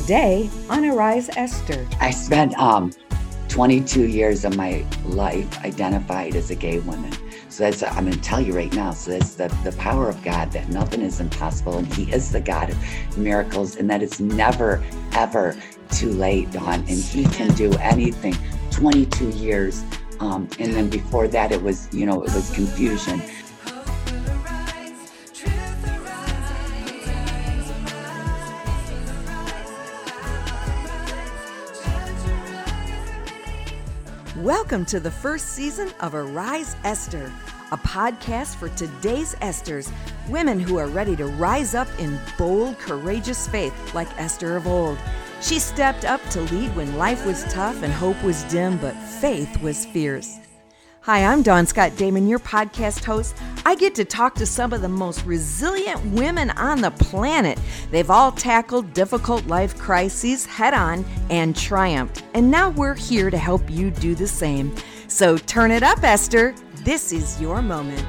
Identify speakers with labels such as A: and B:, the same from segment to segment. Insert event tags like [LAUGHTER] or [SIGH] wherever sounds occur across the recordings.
A: Today on Arise Esther.
B: I spent um, 22 years of my life identified as a gay woman. So that's, I'm going to tell you right now. So that's the, the power of God that nothing is impossible. And He is the God of miracles and that it's never, ever too late, Dawn. And He can do anything. 22 years. Um, and then before that, it was, you know, it was confusion.
A: Welcome to the first season of Arise Esther, a podcast for today's Esthers, women who are ready to rise up in bold, courageous faith like Esther of old. She stepped up to lead when life was tough and hope was dim, but faith was fierce. Hi, I'm Dawn Scott Damon, your podcast host. I get to talk to some of the most resilient women on the planet. They've all tackled difficult life crises head on and triumphed. And now we're here to help you do the same. So turn it up, Esther. This is your moment.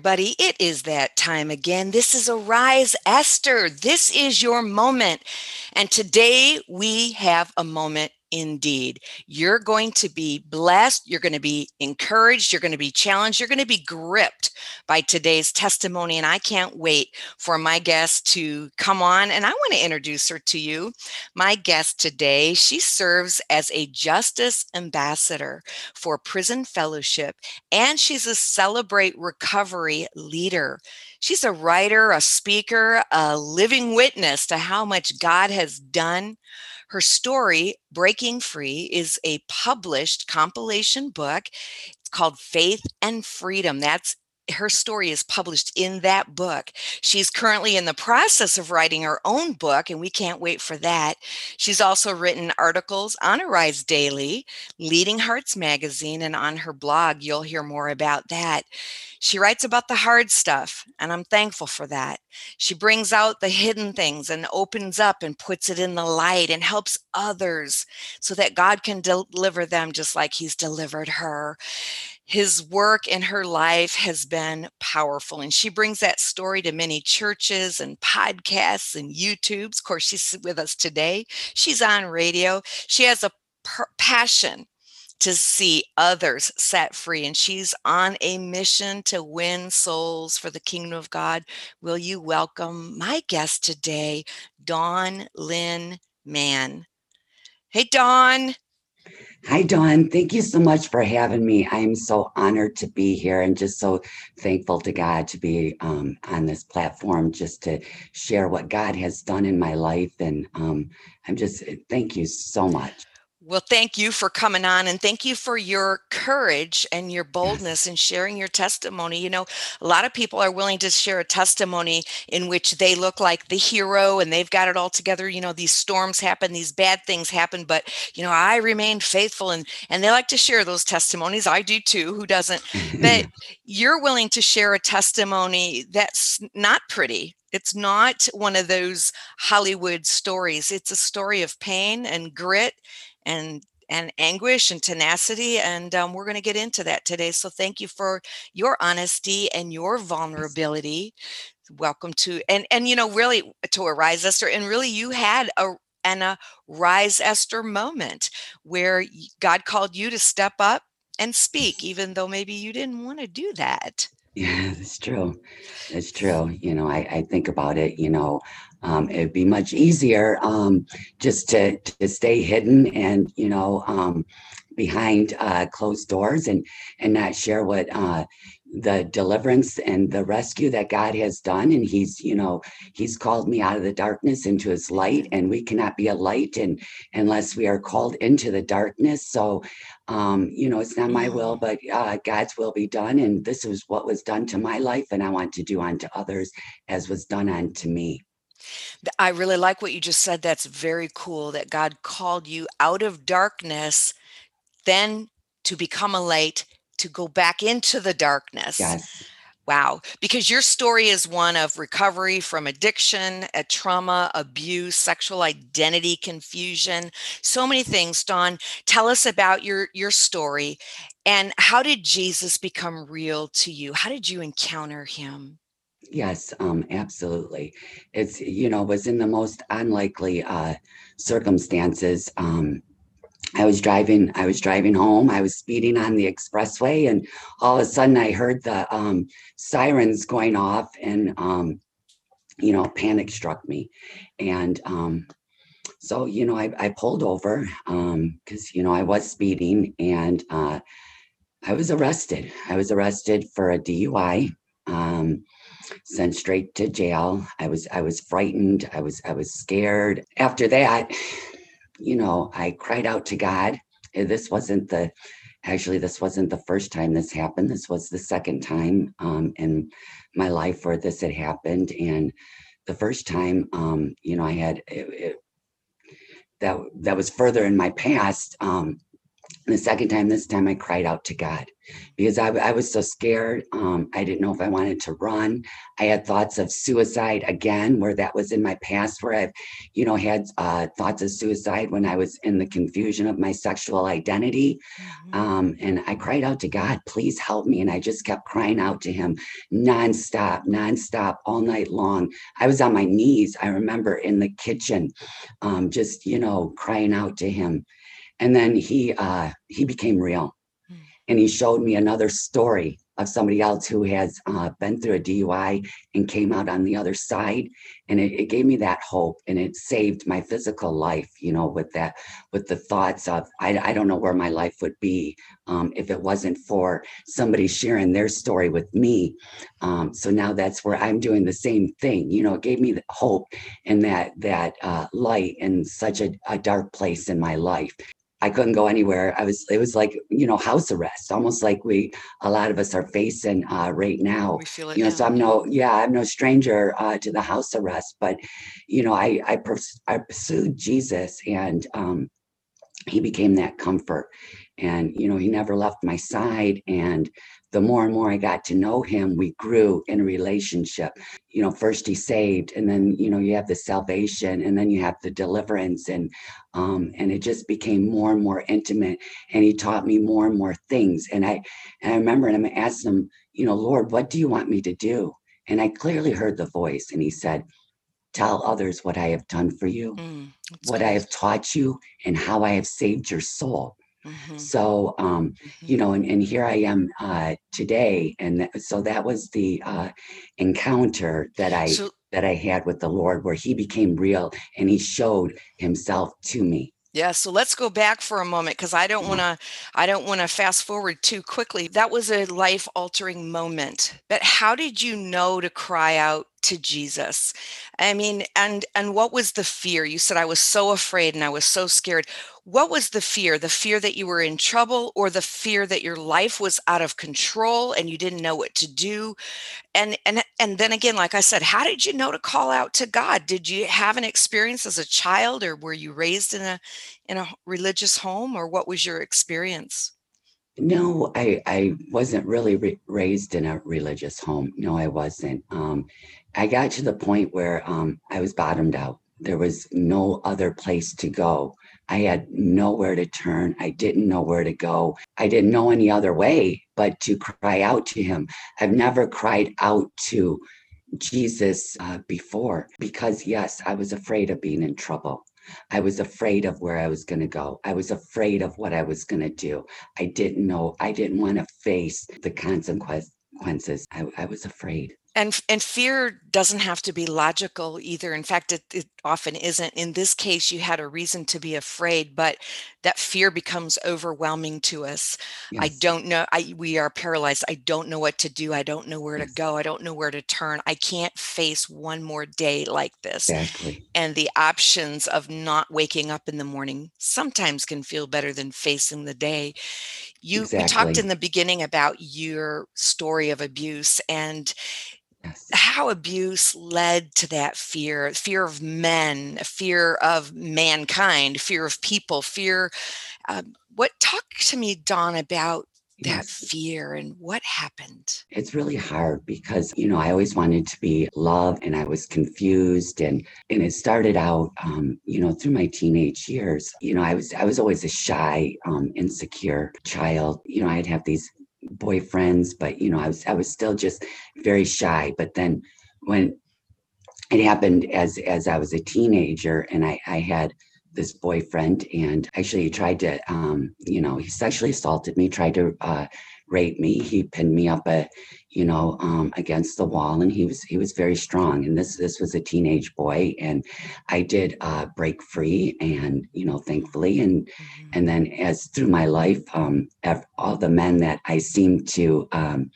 A: Buddy, it is that time again. This is Arise Esther. This is your moment. And today we have a moment indeed. You're going to be blessed. You're going to be encouraged. You're going to be challenged. You're going to be gripped by today's testimony. And I can't wait for my guest to come on. And I want to introduce her to you. My guest today, she serves as a justice ambassador for Prison Fellowship, and she's a Celebrate Recovery leader. She's a writer, a speaker, a living witness to how much God has done her story, Breaking Free, is a published compilation book. It's called Faith and Freedom. That's her story is published in that book. She's currently in the process of writing her own book, and we can't wait for that. She's also written articles on Arise Daily, Leading Hearts Magazine, and on her blog. You'll hear more about that. She writes about the hard stuff, and I'm thankful for that. She brings out the hidden things and opens up and puts it in the light and helps others so that God can deliver them just like He's delivered her his work in her life has been powerful and she brings that story to many churches and podcasts and youtubes. Of course she's with us today. She's on radio. She has a per- passion to see others set free and she's on a mission to win souls for the kingdom of god. Will you welcome my guest today dawn lynn mann. Hey dawn
B: Hi, Dawn. Thank you so much for having me. I am so honored to be here and just so thankful to God to be um, on this platform just to share what God has done in my life. And um, I'm just, thank you so much.
A: Well, thank you for coming on and thank you for your courage and your boldness in sharing your testimony. You know, a lot of people are willing to share a testimony in which they look like the hero and they've got it all together. You know, these storms happen, these bad things happen, but you know, I remained faithful and and they like to share those testimonies. I do too, who doesn't? But [LAUGHS] you're willing to share a testimony that's not pretty, it's not one of those Hollywood stories. It's a story of pain and grit and and anguish and tenacity and um, we're going to get into that today. So thank you for your honesty and your vulnerability. Welcome to and and you know really to arise esther and really you had a and a rise esther moment where god called you to step up and speak [LAUGHS] even though maybe you didn't want to do that
B: yeah, that's true. That's true. You know, I, I think about it, you know, um, it'd be much easier um, just to, to stay hidden and, you know, um, behind uh, closed doors and, and not share what, uh, the deliverance and the rescue that God has done. And He's, you know, He's called me out of the darkness into His light, and we cannot be a light and unless we are called into the darkness. So, um, you know, it's not my will, mm. but uh, God's will be done. And this is what was done to my life, and I want to do unto others as was done unto me.
A: I really like what you just said. That's very cool that God called you out of darkness, then to become a light to go back into the darkness.
B: Yes.
A: Wow. Because your story is one of recovery from addiction, a trauma, abuse, sexual identity confusion, so many things. Dawn, tell us about your your story And how did Jesus become real to you? How did you encounter him?
B: Yes, um, absolutely. It's, you know, was in the most unlikely uh, circumstances. Um, I was driving, I was driving home. I was speeding on the expressway, and all of a sudden I heard the um, sirens going off, and um, you know, panic struck me. And um, so, you know, I, I pulled over because, um, you know, I was speeding and uh, I was arrested. I was arrested for a DUI. Um, sent straight to jail. I was I was frightened. I was I was scared. After that, you know, I cried out to God. This wasn't the actually this wasn't the first time this happened. This was the second time um, in my life where this had happened. And the first time, um, you know, I had it, it, that that was further in my past. Um, and the second time, this time I cried out to God because I, I was so scared. Um, I didn't know if I wanted to run. I had thoughts of suicide again, where that was in my past, where I've, you know, had uh, thoughts of suicide when I was in the confusion of my sexual identity. Mm-hmm. Um, and I cried out to God, please help me. And I just kept crying out to Him nonstop, nonstop, all night long. I was on my knees, I remember in the kitchen, um, just, you know, crying out to Him and then he uh, he became real, hmm. and he showed me another story of somebody else who has uh, been through a DUI and came out on the other side, and it, it, gave me that hope, and it saved my physical life. You know, with that, with the thoughts of I, I don't know where my life would be um, if it wasn't for somebody sharing their story with me. Um, so now that's where I'm doing the same thing. You know, it gave me the hope and that that uh, light in such a, a dark place in my life. I couldn't go anywhere. I was, it was like, you know, house arrest, almost like we, a lot of us are facing uh, right now.
A: We feel it
B: you know,
A: now.
B: so I'm no, yeah, I'm no stranger uh, to the house arrest, but, you know, I, I, pers- I pursued Jesus and um, he became that comfort. And, you know, he never left my side. And the more and more I got to know him, we grew in relationship. You know, first he saved, and then you know you have the salvation, and then you have the deliverance, and um, and it just became more and more intimate. And he taught me more and more things. And I and I remember, and I'm asking him, you know, Lord, what do you want me to do? And I clearly heard the voice, and he said, Tell others what I have done for you, mm, what I have taught you, and how I have saved your soul. Mm-hmm. So, um, mm-hmm. you know, and, and here I am uh, today, and so that was the uh, encounter that I so, that I had with the Lord, where He became real and He showed Himself to me.
A: Yeah, so let's go back for a moment because I don't want to I don't want to fast forward too quickly. That was a life altering moment. But how did you know to cry out to Jesus? I mean, and and what was the fear? You said I was so afraid and I was so scared. What was the fear? The fear that you were in trouble or the fear that your life was out of control and you didn't know what to do? And and and then again, like I said, how did you know to call out to God? Did you have an experience as a child or were you raised in a in a religious home or what was your experience?
B: No, I, I wasn't really re- raised in a religious home. No, I wasn't. Um, I got to the point where um, I was bottomed out. There was no other place to go. I had nowhere to turn. I didn't know where to go. I didn't know any other way but to cry out to him. I've never cried out to Jesus uh, before because, yes, I was afraid of being in trouble. I was afraid of where I was going to go. I was afraid of what I was going to do. I didn't know. I didn't want to face the consequences. I, I was afraid
A: and and fear doesn't have to be logical either. In fact it, it, often isn't. In this case you had a reason to be afraid but that fear becomes overwhelming to us. Yes. i don't know i we are paralyzed. I don't know what to do. I don't know where yes. to go. I don't know where to turn. I can't face one more day like this.
B: Exactly.
A: and the options of not waking up in the morning sometimes can feel better than facing the day. You exactly. we talked in the beginning about your story of abuse and Yes. how abuse led to that fear fear of men fear of mankind fear of people fear uh, what talk to me Dawn about that fear and what happened?
B: It's really hard because, you know, I always wanted to be loved and I was confused and and it started out um, you know, through my teenage years. You know, I was I was always a shy, um, insecure child. You know, I'd have these boyfriends, but you know, I was I was still just very shy. But then when it happened as as I was a teenager and I, I had this boyfriend and actually he tried to um, you know he sexually assaulted me tried to uh, rape me he pinned me up a you know um, against the wall and he was he was very strong and this this was a teenage boy and i did uh, break free and you know thankfully and mm-hmm. and then as through my life um, all the men that i seemed to um,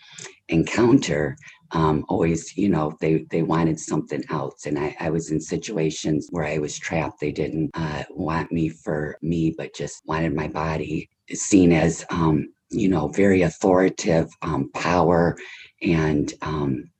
B: encounter um, always, you know, they they wanted something else, and I, I was in situations where I was trapped. They didn't uh, want me for me, but just wanted my body seen as, um, you know, very authoritative um, power and um,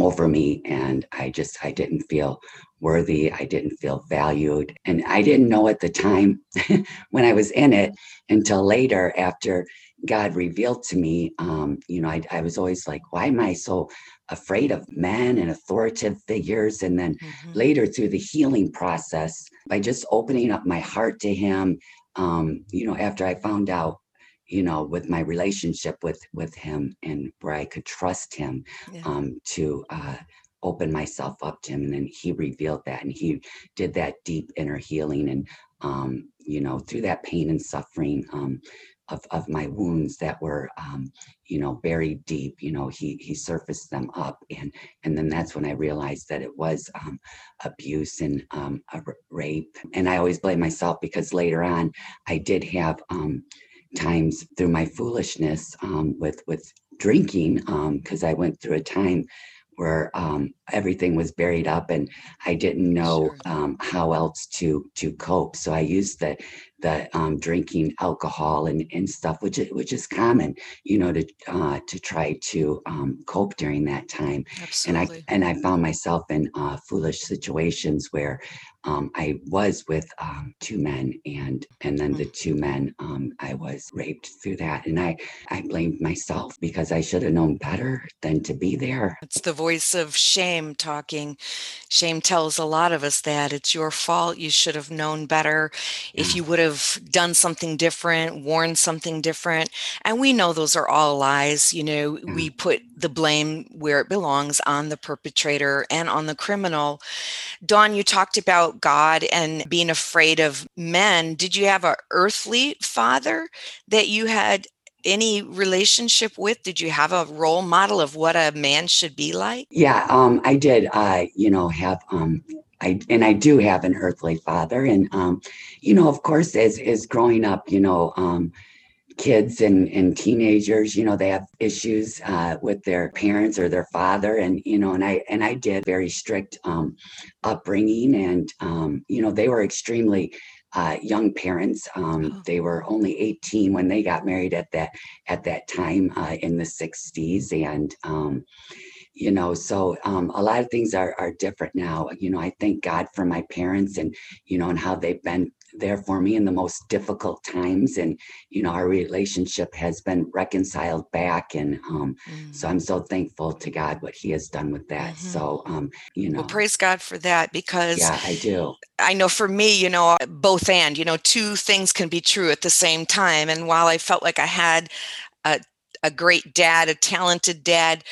B: over me, and I just I didn't feel worthy. I didn't feel valued, and I didn't know at the time [LAUGHS] when I was in it until later after God revealed to me, um, you know, I, I, was always like, why am I so afraid of men and authoritative figures? And then mm-hmm. later through the healing process, by just opening up my heart to Him, um, you know, after I found out, you know, with my relationship with with Him and where I could trust Him yeah. um, to uh, open myself up to Him, and then He revealed that, and He did that deep inner healing, and um, you know, through that pain and suffering um, of, of my wounds that were um, you know buried deep you know he he surfaced them up and and then that's when i realized that it was um, abuse and um, rape and i always blame myself because later on i did have um, times through my foolishness um, with with drinking because um, i went through a time where um, everything was buried up and I didn't know sure. um, how else to to cope. So I used the the um, drinking alcohol and, and stuff, which is, which is common, you know, to uh, to try to um, cope during that time. Absolutely. And I and I found myself in uh, foolish situations where um, I was with um, two men, and and then the mm. two men um, I was raped through that, and I I blamed myself because I should have known better than to be there.
A: It's the voice of shame talking. Shame tells a lot of us that it's your fault. You should have known better. If you would have done something different, worn something different, and we know those are all lies. You know, we put the blame where it belongs on the perpetrator and on the criminal. Dawn, you talked about God and being afraid of men. Did you have an earthly father that you had any relationship with? Did you have a role model of what a man should be like?
B: Yeah, um, I did. I, you know, have um, I and I do have an earthly father, and um, you know, of course, as as growing up, you know, um, kids and, and teenagers you know they have issues uh, with their parents or their father and you know and i and i did very strict um, upbringing and um, you know they were extremely uh, young parents um, oh. they were only 18 when they got married at that at that time uh, in the 60s and um, you know so um, a lot of things are, are different now you know i thank god for my parents and you know and how they've been there for me in the most difficult times and you know our relationship has been reconciled back and um, mm. so i'm so thankful to god what he has done with that mm-hmm. so um, you know
A: well praise god for that because
B: yeah i do
A: i know for me you know both and you know two things can be true at the same time and while i felt like i had a a great dad, a talented dad.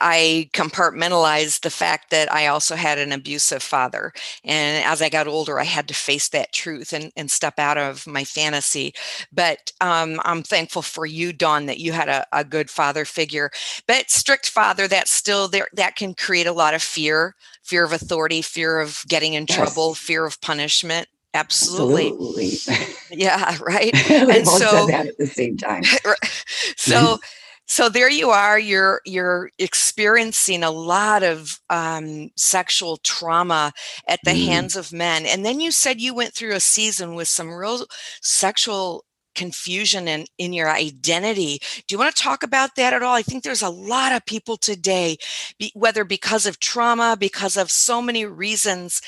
A: I compartmentalized the fact that I also had an abusive father. And as I got older, I had to face that truth and, and step out of my fantasy. But um, I'm thankful for you, Dawn, that you had a, a, good father figure. But strict father, that's still there, that can create a lot of fear fear of authority, fear of getting in yes. trouble, fear of punishment. Absolutely. Absolutely. [LAUGHS] Yeah, right. [LAUGHS]
B: and so at the same time. [LAUGHS]
A: so so there you are you're you're experiencing a lot of um, sexual trauma at the mm. hands of men and then you said you went through a season with some real sexual confusion in, in your identity. Do you want to talk about that at all? I think there's a lot of people today, be, whether because of trauma, because of so many reasons,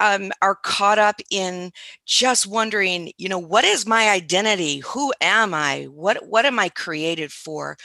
A: um, are caught up in just wondering, you know, what is my identity? Who am I? What what am I created for?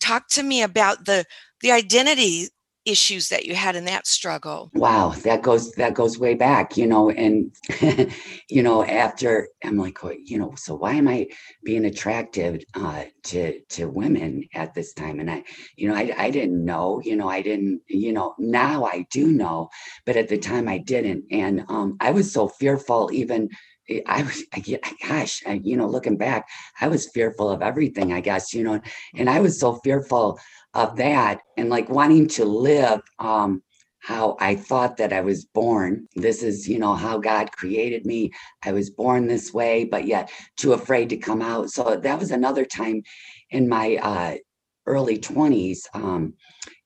A: Talk to me about the the identity issues that you had in that struggle.
B: Wow that goes that goes way back you know and [LAUGHS] you know after i'm like you know so why am i being attracted uh, to to women at this time? And i you know I, I didn't know you know i didn't you know now i do know but at the time i didn't. And um, i was so fearful even eh, I was, I, gosh, I, you know, looking back, I was fearful of everything, I guess, you know, and I was so fearful of that and like wanting to live um, how I thought that I was born. This is, you know, how God created me. I was born this way, but yet too afraid to come out. So that was another time in my uh, early 20s um,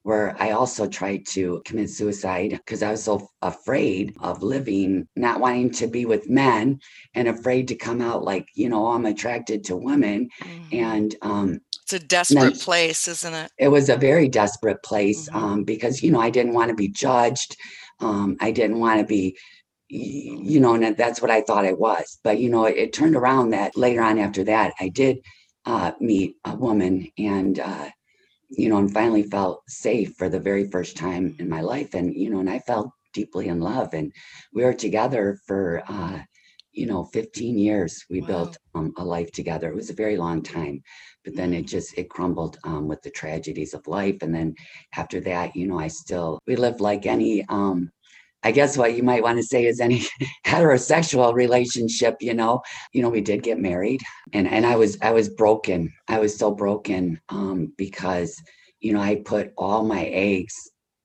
B: where I also tried to commit suicide because I was so afraid of living, not wanting to be with men and afraid to come out like, you know, I'm attracted to women. Mm-hmm. And um,
A: it's a desperate place, isn't it?
B: It was a very desperate place mm-hmm. um, because, you know, I didn't want to be judged. Um, I didn't want to be, you know, and that's what I thought I was. But, you know, it, it turned around that later on after that, I did uh, meet a woman and, uh, you know, and finally felt safe for the very first time in my life. And, you know, and I felt deeply in love. And we were together for, uh, you know 15 years we wow. built um, a life together. It was a very long time but then it just it crumbled um, with the tragedies of life and then after that you know i still we lived like any um i guess what you might want to say is any [LAUGHS] heterosexual relationship you know? You know we did get married and and i was i was broken. I was so broken um because you know i put all my eggs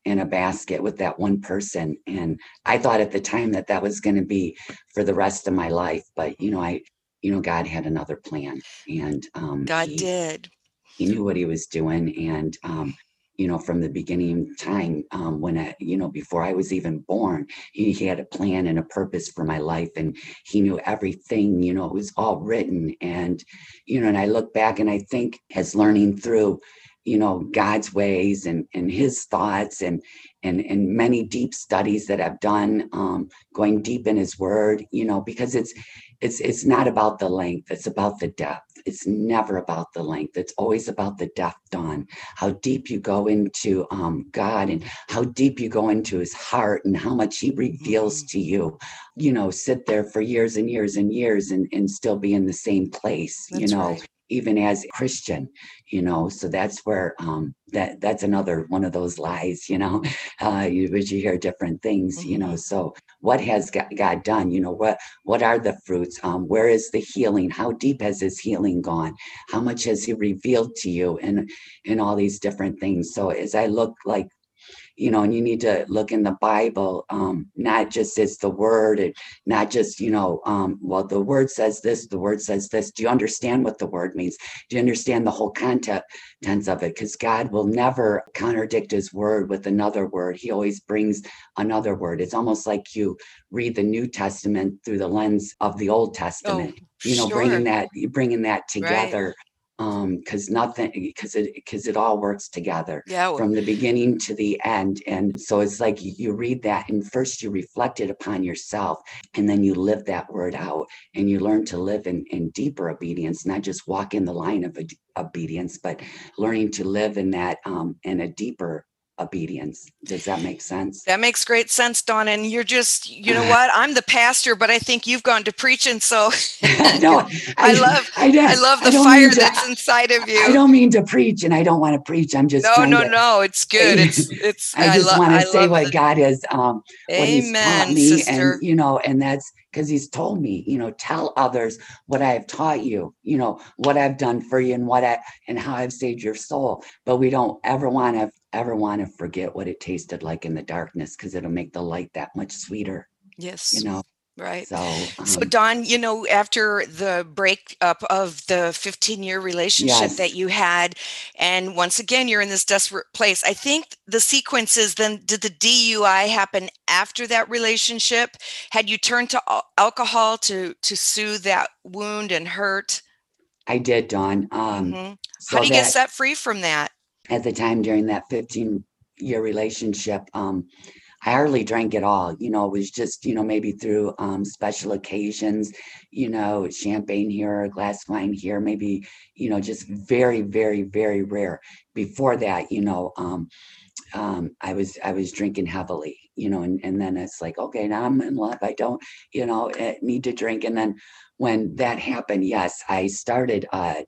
B: in a basket with that one person and i thought at the time that that was going to be for the rest of my life but you know i you know god had another plan and um
A: god he, did.
B: he knew what he was doing and um you know from the beginning time um, when I, you know before i was even born he, he, had a plan and a purpose for my life and he knew everything you know it was all written and you know and i look back and i think as learning through you know god's ways and and his thoughts and and and many deep studies that i've done um, going deep in his word you know because it's it's it's not about the length it's about the depth. It's never about the length. It's always about the depth Dawn. How deep you go into um, god and how deep you go into his heart and how much he reveals mm-hmm. to you. You know sit there for years and years and years and, and still be in the same place That's you know. right even as a Christian, you know. So that's where um, that that's another one of those lies, you know, [LAUGHS] uh, you, which you hear different things, mm-hmm. you know. Mm-hmm. So what has God done? You know, what what are the fruits? Um, where is the healing? How deep has His healing gone? How much has He revealed to you? And and all these different things. So as I look like you know, and you need to look in the Bible, um, not just as the word, and not just, you know, um, well, the word says this, the word says this. Do you understand what the word means? Do you understand the whole content tense of it? Because God will never contradict his word with another word. He always brings another word. It's almost like you read the New Testament through the lens of the Old Testament. Oh, you know, sure. bringing that, bringing that together. Right um because nothing because it because it all works together
A: yeah
B: from the beginning to the end and so it's like you read that and first you reflect it upon yourself and then you live that word out and you learn to live in in deeper obedience not just walk in the line of obedience but learning to live in that um in a deeper obedience. Does that make sense?
A: That makes great sense, Dawn. And you're just, you know what? I'm the pastor, but I think you've gone to preaching. So [LAUGHS] no, I, I, love, I, I, love the fire to, that's inside of you.
B: I don't mean to preach, and I don't want to preach. I'm just
A: no, no,
B: to,
A: no. It's good. It's, [LAUGHS] it's.
B: I just want to say what the, God has, um, what Amen, He's taught me, sister. and you know, and that's because he's told me, you know, tell others what I have taught you, you know, what I've done for you and what I and how I've saved your soul. But we don't ever want to ever want to forget what it tasted like in the darkness because it'll make the light that much sweeter.
A: Yes.
B: You know.
A: Right. So, um, so Dawn, you know, after the breakup of the 15 year relationship yes. that you had, and once again, you're in this desperate place. I think the sequence is then did the DUI happen after that relationship? Had you turned to alcohol to to soothe that wound and hurt?
B: I did, Dawn. Um, mm-hmm.
A: so How do you get set free from that?
B: At the time during that 15 year relationship, um, I hardly drank at all. You know, it was just, you know, maybe through um, special occasions, you know, champagne here, a glass wine here, maybe, you know, just very, very, very rare. Before that, you know, um, um, I was I was drinking heavily, you know, and, and then it's like, okay, now I'm in love. I don't, you know, eh, need to drink. And then when that happened, yes, I started uh,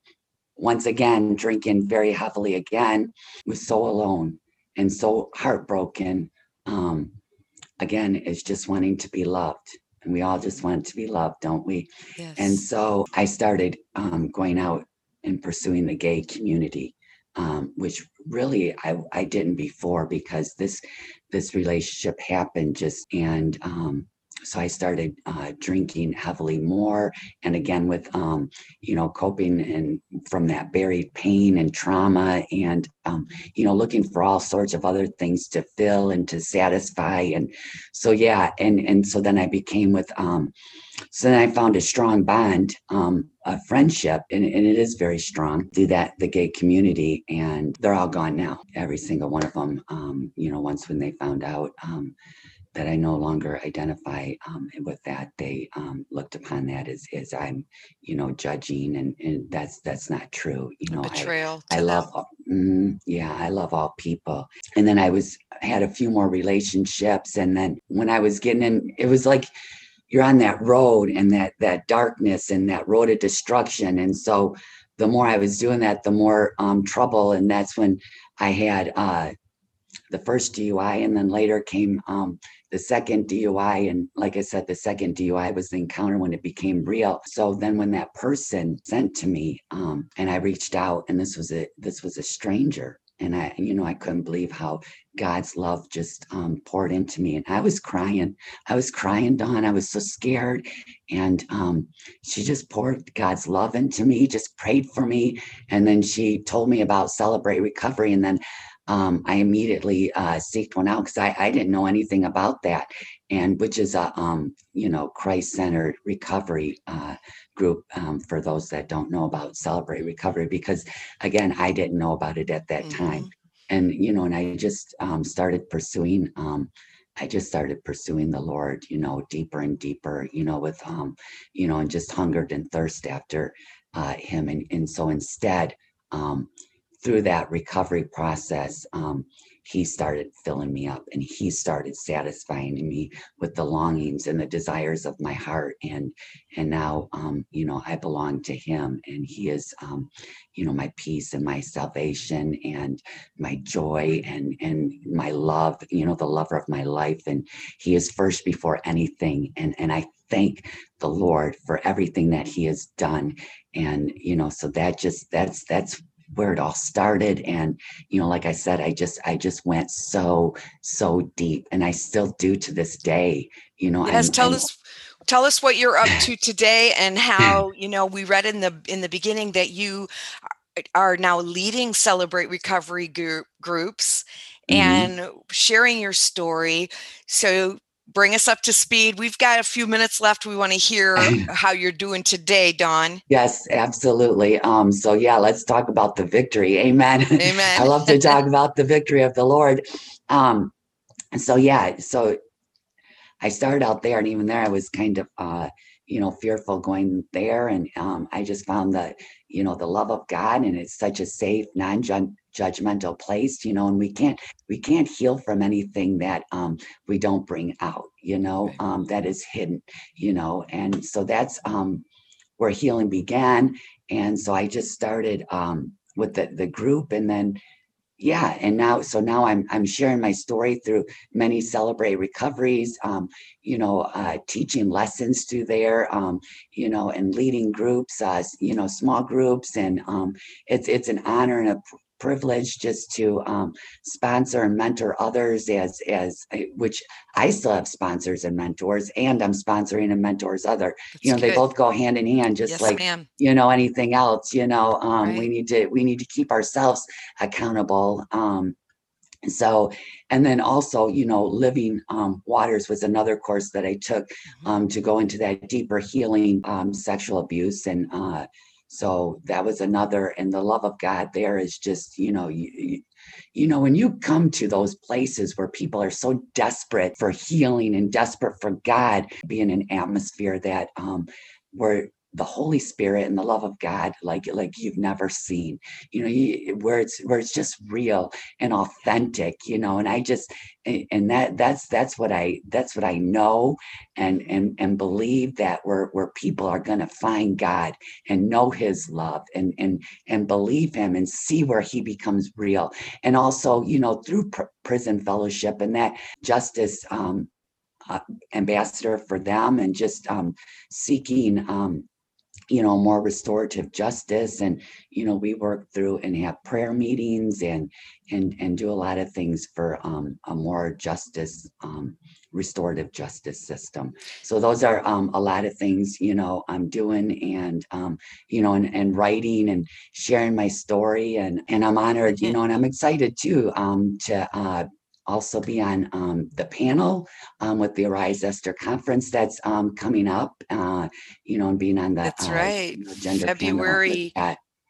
B: once again drinking very heavily again. Was so alone and so heartbroken. Um, again, it's just wanting to be loved. And we all just want to be loved, don't we? Yes. And so I started um, going out and pursuing the gay community, um, which really I, I didn't before because this this relationship happened just and um, so I started uh, drinking heavily more, and again with um, you know coping and from that buried pain and trauma, and um, you know looking for all sorts of other things to fill and to satisfy, and so yeah, and and so then I became with um, so then I found a strong bond, um, a friendship, and, and it is very strong through that the gay community, and they're all gone now, every single one of them. Um, you know, once when they found out. Um, that I no longer identify um, with that. They um, looked upon that as, as I'm, you know, judging, and, and that's that's not true. You know,
A: betrayal.
B: I, I love, mm, yeah, I love all people. And then I was had a few more relationships, and then when I was getting in, it was like you're on that road and that that darkness and that road of destruction, and so the more I was doing that, the more um, trouble, and that's when I had. Uh, the first DUI, and then later came um, the second DUI. And like I said, the second DUI was the encounter when it became real. So then when that person sent to me, um, and I reached out, and this was a this was a stranger. And I, you know, I couldn't believe how God's love just um, poured into me. And I was crying. I was crying, Dawn. I was so scared. And um, she just poured God's love into me, just prayed for me. And then she told me about Celebrate Recovery. And then um, I immediately uh, seeked one out because I, I didn't know anything about that, and which is a um, you know Christ-centered recovery uh, group um, for those that don't know about Celebrate Recovery. Because again, I didn't know about it at that mm-hmm. time, and you know, and I just um, started pursuing. Um, I just started pursuing the Lord, you know, deeper and deeper, you know, with um, you know, and just hungered and thirst after uh, Him, and and so instead. Um, through that recovery process, um, he started filling me up and he started satisfying me with the longings and the desires of my heart. And and now um, you know i belong to him and he is um, you know my peace and my salvation and my joy and and my love you know the lover of my life. And he is first before anything. And and i thank the lord for everything that he has done. And you know so that just that's that's where it all started and you know like i said i just i just went so so deep and i still do to this day you know
A: yes I'm, tell I'm, us tell us what you're up to [SIGHS] today and how [CLEARS THROAT] you know we read in the in the beginning that you are now leading celebrate recovery group, groups mm-hmm. and sharing your story so bring us up to speed. We've got a few minutes left. We want to hear [CLEARS THROAT] how you're doing today, Dawn.
B: Yes, absolutely. Um, so yeah, let's talk about the victory. Amen. [LAUGHS]
A: Amen.
B: I love to [LAUGHS] talk about the victory of the Lord. Um, so yeah, so I started out there, and even there, I was kind of uh, you know fearful going there and um, i just found that you know the love of god and it's such a safe non-judgmental place you know and we can't we can't heal from anything that um, we don't bring out you know um, that is hidden you know and so that's um, where healing began. And so i just started um, with the, the group and then yeah and now so now i'm i'm sharing my story through many celebrate recoveries um you know uh teaching lessons through there um you know and leading groups uh you know small groups and um it's it's an honor and a privilege just to um, sponsor and mentor others as as which I still have sponsors and mentors and I'm sponsoring and mentors other That's you know good. they both go hand in hand just yes, like ma'am. you know anything else you know um, right. we need to we need to keep ourselves accountable um, so and then also you know living um, waters was another course that i took mm-hmm. um, to go into that deeper healing um, sexual abuse and uh, so that was another and the love of god there is just you know you, you know, when you come to those places where people are so desperate for healing and desperate for God, being an atmosphere that um, where the Holy Spirit and the love of God, like like you've never seen, you know, where it's where it's just real and authentic, you know. And I just and that that's that's what I that's what I know and and and believe that where where people are going to find God and know His love and and and believe Him and see where He becomes real, and also you know through pr- prison fellowship and that justice. Um, uh, ambassador for them and just um, seeking um, you know more restorative justice and you know we work through and have prayer meetings and and and do a lot of things for um, a more justice um, restorative justice system. So those are um, a lot of things you know i'm doing and um, you know and, and writing and sharing my story and and i'm honored you know and i'm excited too um, to uh, also be on um, the panel um, with the Arise Esther conference that's um, coming up, uh, you know, and being on the
A: that's uh, right. You know, gender February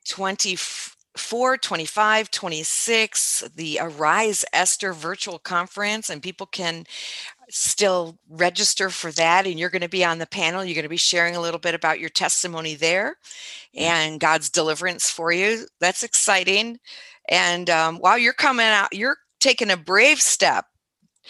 A: 24, 25, 26, the Arise Esther virtual conference, and people can still register for that and you're going to be on the panel. You're going to be sharing a little bit about your testimony there and god's deliverance for you. That's exciting. And um, while you're coming out you're taken a brave step.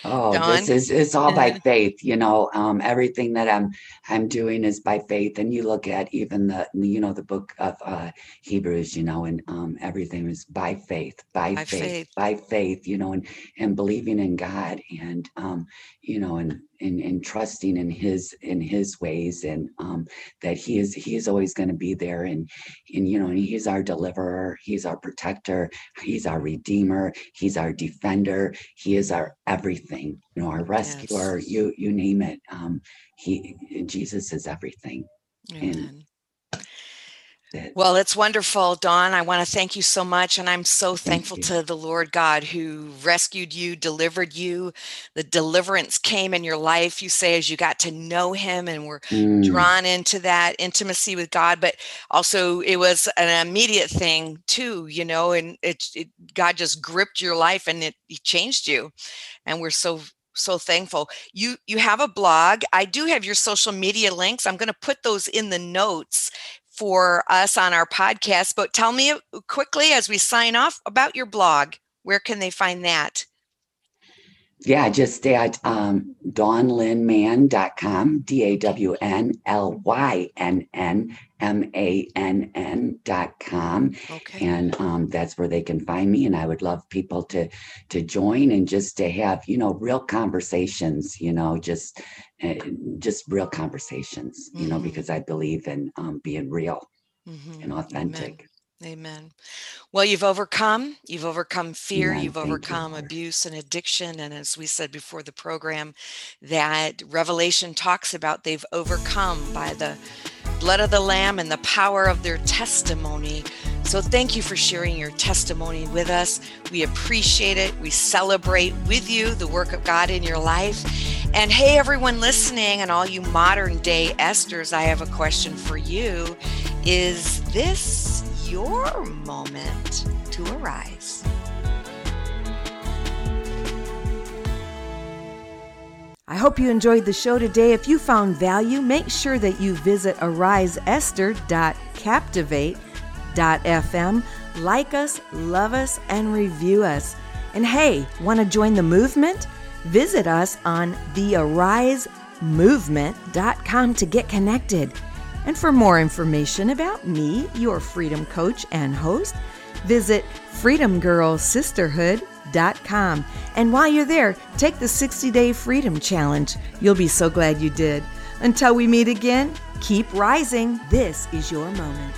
B: Oh, Dawn. this is it's all by faith, you know. Um, everything that I'm I'm doing is by faith. And you look at even the you know the book of uh, Hebrews, you know, and um, everything is by faith, by, by faith, faith, by faith, you know, and and believing in God, and um, you know, and and, and trusting in his in his ways and um, that he is he is always going to be there and and you know and he's our deliverer he's our protector he's our redeemer he's our defender he is our everything you know our rescuer yes. you you name it um, he jesus is everything Amen. and
A: it. Well, it's wonderful, Dawn. I want to thank you so much. And I'm so thankful to the Lord God who rescued you, delivered you. The deliverance came in your life, you say, as you got to know Him and were mm. drawn into that intimacy with God. But also, it was an immediate thing, too, you know, and it, it God just gripped your life and it, it changed you. And we're so so thankful you you have a blog i do have your social media links i'm going to put those in the notes for us on our podcast. But tell me uh, quickly as we sign off about your blog. Where can they find that?
B: Yeah, just at um, dawnlynnmann.com, D A W N L Y N N M A N N.com. Okay. And um, that's where they can find me. And I would love people to to join and just to have, you know, real conversations, you know, just uh, just real conversations, you mm-hmm. know, because I believe in um, being real mm-hmm. and authentic.
A: Amen. Amen. Well, you've overcome. You've overcome fear. Amen. You've overcome you, abuse and addiction. And as we said before the program, that Revelation talks about they've overcome by the blood of the Lamb and the power of their testimony. So thank you for sharing your testimony with us. We appreciate it. We celebrate with you the work of God in your life. And hey, everyone listening, and all you modern day Esthers, I have a question for you. Is this your moment to arise. I hope you enjoyed the show today. If you found value, make sure that you visit ariseesther.captivate.fm. Like us, love us, and review us. And hey, want to join the movement? Visit us on thearisemovement.com to get connected. And for more information about me, your freedom coach and host, visit freedomgirlsisterhood.com. And while you're there, take the 60 day freedom challenge. You'll be so glad you did. Until we meet again, keep rising. This is your moment.